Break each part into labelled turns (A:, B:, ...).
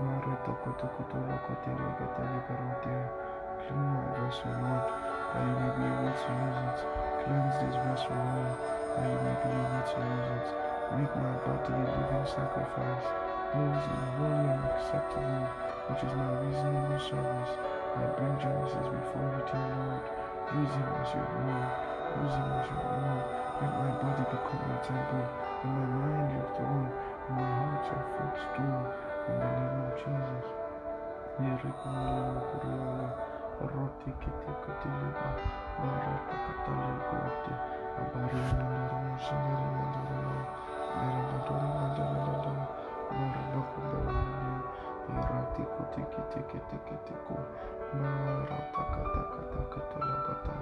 A: Marito kutu kutu lo kutu lo kutu lo kutu clean my vessel Lord that you may be able to use it cleanse this vessel Lord that you may be able to use it Make my body a living sacrifice, holy, holy and acceptable, which is my reasonable service. I bring Genesis before you, dear Lord. Use him as your own. Use him as your own. Let my body become your temple, and my mind your throne, and my heart your footstool. In the name of Jesus. Roti kita ketiga Mereka ketali roti. Abari mendorong sendiri mendorong Mereka dorong mendorong mendorong Mereka kembali Merati ya, kuti kiti kiti kitiku Merata kata kata kata labatan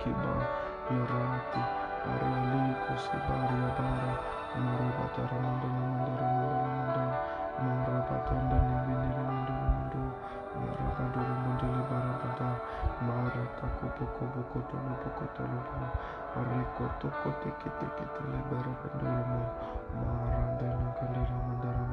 A: Kiba Yarati Ariali Kusibari Abara Mara batara mandara mandara mandara mandara Mara batanda nimbinira mandara mandara Mara bandara mandara bara bata Mara tako poko poko tolo poko tolo Ariko toko teke teke tele bara bandara mo Marandela kandela mandara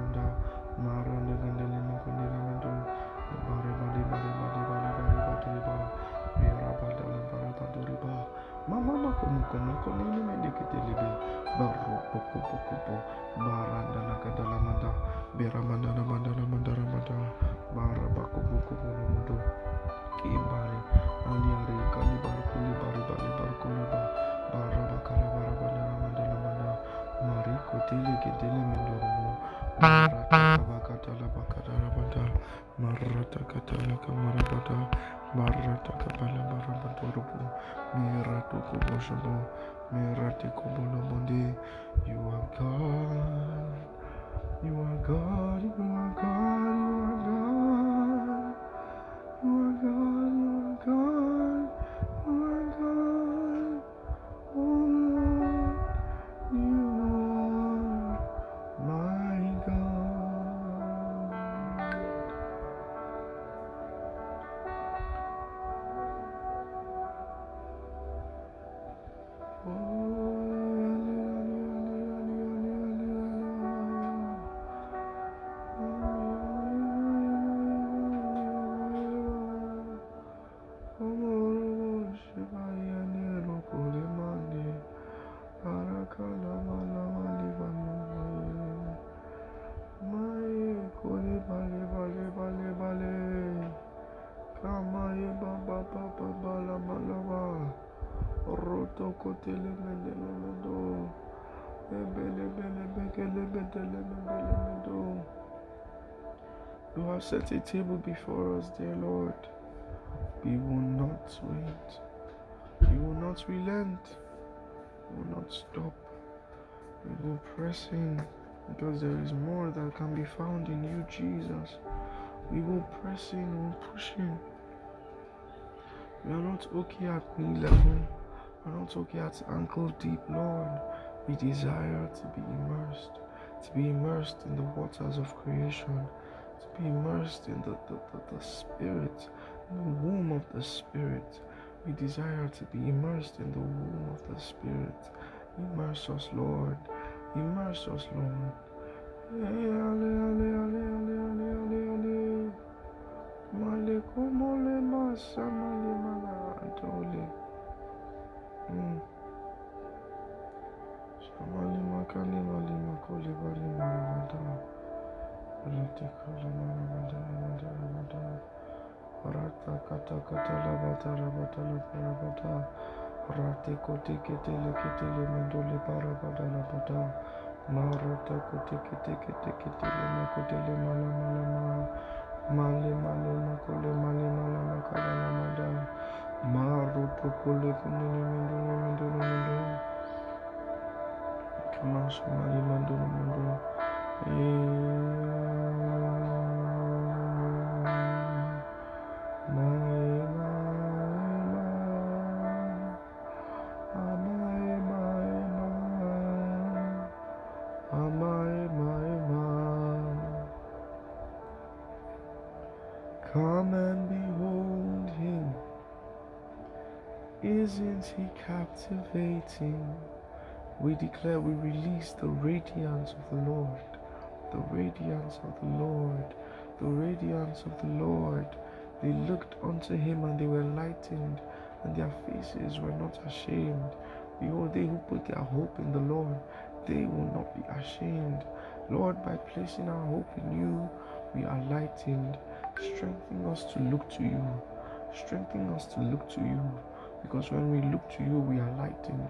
A: Mari kotili kitili mendoromo Marata Marata katala kamara bata Marata batorobo Miratu kuboshobo Mirati kubono bondi You are God. You are God. You are God You have set a table before us, dear Lord. We will not wait. We will not relent. We will not stop. We will press in because there is more that can be found in you, Jesus. We will press in, we will push in. We are not okay at knee level. We are not okay at ankle deep, Lord. We desire to be immersed, to be immersed in the waters of creation, to be immersed in the, the, the, the Spirit, in the womb of the Spirit. We desire to be immersed in the womb of the Spirit. Immerse us, Lord. Immerse us, Lord. Ale, हमाली माँ काली वाली माँ कोली बड़ी माँ माता रति खोला माँ माता माता माता राता कथा कथा लबता रबता लबता रबता राते कोटि किते लिखिते ले मंदोले पारा बड़ा लबता माँ राता कोटि किते किते किते ले माँ कोटे ले माला माला माँ माले माले माँ कोले माले माला माँ काला माँ मादा माँ रोटो कोले कुने ले मंदोले मंदोले मंदोले Come and behold him. Isn't he captivating? We declare we release the radiance of the Lord the radiance of the Lord, the radiance of the Lord. They looked unto him and they were lightened, and their faces were not ashamed. Behold, they who put their hope in the Lord, they will not be ashamed. Lord, by placing our hope in you, we are lightened. Strengthen us to look to you. Strengthen us to look to you. Because when we look to you, we are lightened.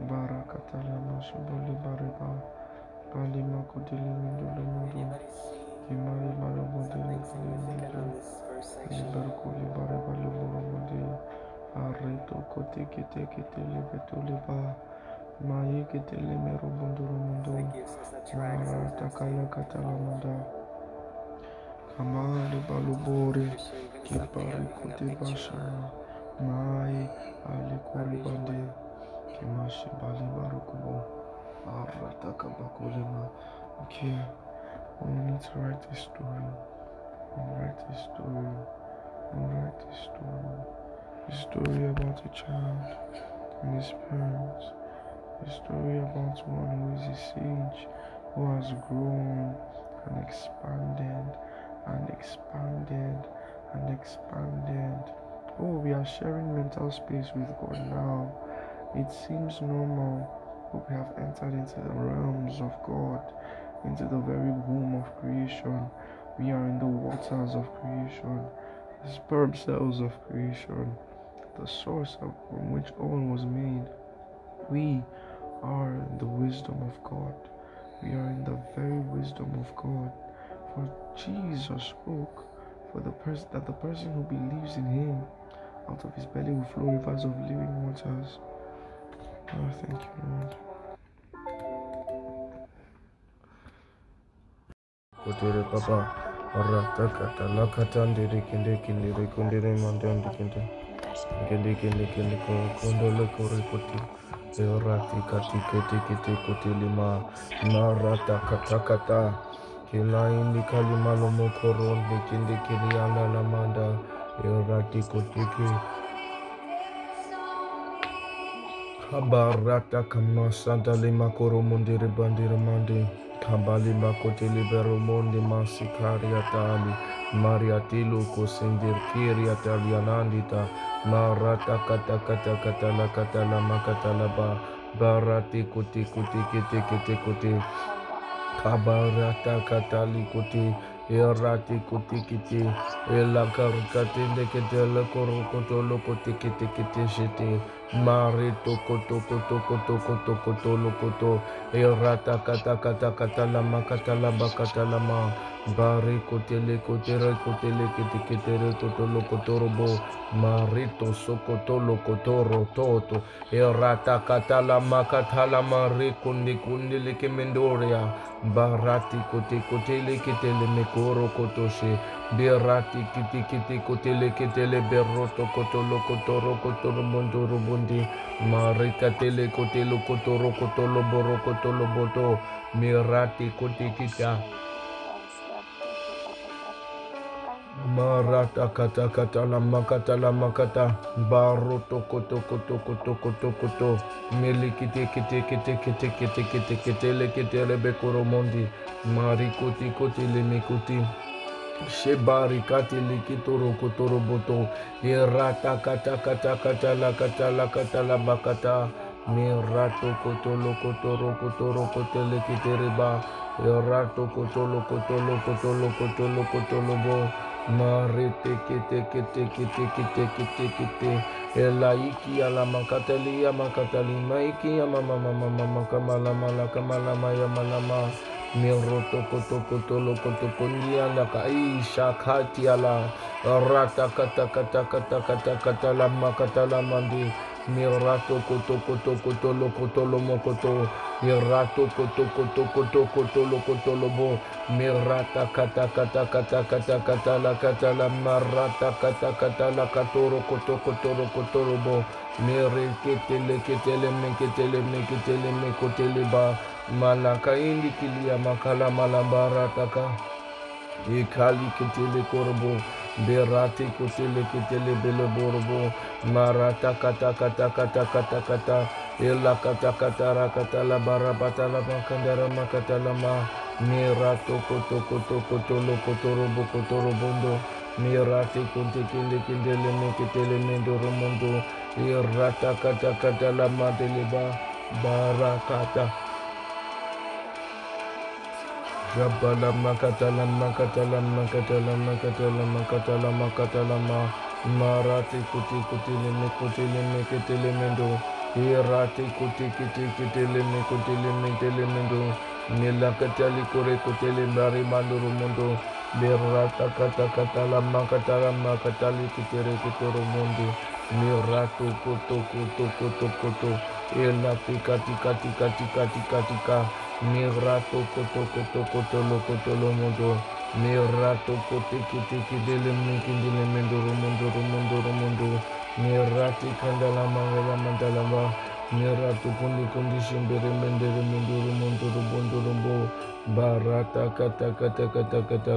A: Barakatala masuboli bariba. Bali makodili mindolo mundo. Kimari malo modele kali mundo. Liberko libare bali muro mundo. Arreto kote kete kete lebeto leba. Maye kete le mero mundo mundo. Mara takala katala manda. Kamali balubore. Kipari kote basha. Mai ali kuri bande. Kimashi bali barukubo. Arataka bakulema. Okay. We need to write a story. We'll write a story. We'll write a story. A story about a child and his parents. A story about one who is a sage who has grown and expanded and expanded and expanded. Oh, we are sharing mental space with God now. It seems normal, but we have entered into the realms of God, into the very womb of creation. We are in the waters of creation, the sperm cells of creation, the source from which all was made. We are the wisdom of God. We are in the very wisdom of God. For Jesus spoke for the person that the person who believes in him, out of his belly will flow rivers of living waters. Oh, thank you, Lord.
B: Kotere papa rata kata la kata ndiri kinde kindiri kundiri mandandi kinde kinde kinde kinde kondo le kore koti rati kati kete kete kote lima na rata kata kata kila indi kalima lomo korondi kinde kinde anda Habarata kamasanta lima kurumundiri bandiri mandi. Kambali makuti libero mundi masi karya tali. Maria tilu kusindir kiria talianandita. Marata kata kata kata la kata la makata la ba. Barati kuti kuti kiti kiti kuti. Kabarata kata likuti. Irati kuti kiti. Ela karkati ndekete lekoro kotolo kite kite kite shiti. Mare toko toko toko toko toko tolo koto erata kata kata kata lama kata lama kata lama bare kotele kote le kete kete re koto lo koto robo Mari to so koto lo koto kotoro toto erata kata lama kata lama re kundi kunde leke mendoria barati kote kote le kotele ketele mekoro kotoshe Birati kiti kiti kote le kete le beroto koto lokoto rokoto robondo robondi Marika tele kote lokoto rokoto loboro koto loboto Mirati kote kita. Marata kata kata la makata la makata. Baroto koto koto koto koto koto. Melikite kite kite kite kite kite kite le kite rebe koromondi marikuti kuti limikuti Shebari kati likitoro kotoro boto irata kata kata kata la kata la kata la bakata mirato kotolo kotoro kotoro kotele kitereba irato kotolo kotolo kotolo kotolo kotolo bo marete kete kete kete kete kete kete elaiki ala makatali ya makatali maiki ya mama mama mama kamala mala kamala maya malama mirutukutokutolokotokondianda kaisha katiala ratakatakatakatakatakatalamakatalamandi miratokotokotokotolokotolomokoto iratokotokotokotokotolokotolobo miratakatakatakatakatakatalamaratakatakatalakatorokotokotorokotorobo mireketeleketelemeketelemeketelemekoteleba malakaindi kilia makala malambarataka ekali ketele korbo berate kotele ketele beleborbo maratakatakatakatakatakata elakatakatarakatalabarabatalamakadaramakatalama miratokotokotokotolokotorobokotorobondo mirate kontekendekendelemeketelemendoromondo iratakatakatalamadeleba barakata Makatala marati kuti kuti lime kuti lime kiti limendo irati kuti kiti kiti lime kuti lime kiti limendo nila katali kore kuti limari manduru mundo birata kata kata la makatala makatali kitire kitoro mundo miratu kuto kuto kuto Ela tika tika tika tika tika mungkin kundi kundi simbere. Barata kata kata kata kata.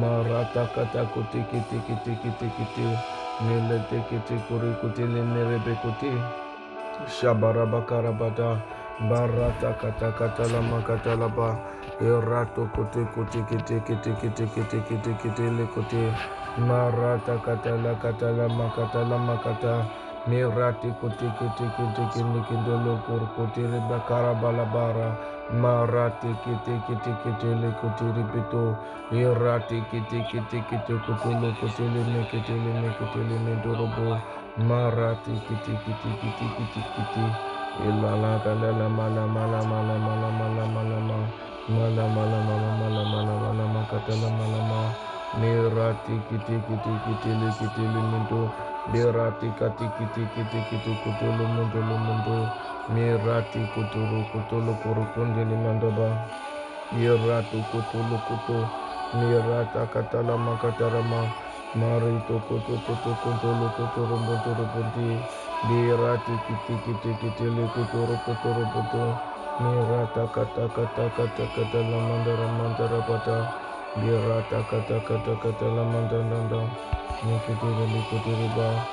B: Marata kata tiki tiki le kuti. Shabarabakarabata Barata kata kata lama kata laba Erato kote kote kete kete kete kete kete kete le kote Marata kata la kata lama kata lama kata Mirati kote kete kete kete kete lo kur kote le bakara Marati kiti kiti kiti le kuti ripito. Irati kiti kiti kiti kuti le kuti le me kiti le me kuti le me dorobo marate kete kete kete kete kete ilala la la la la mala mala mala mala mala mala mala mala mala mala mala la mala ma mirate kete kete kete le kete le mendo berate kate kete kete kete kote le mendo le mendo mirati kuturu kutulu kurukun jilimandaba iratu kutulu kutu mirata katala makatarama maritu kutu kutu kuntulu kuturu kunturu kunti birati kiti kiti kiti li kuturu kuturu kutu mirata kata kata kata kata lamandara mandara pata. Birata kata kata kata lamandara mandara nikitiri likutiriba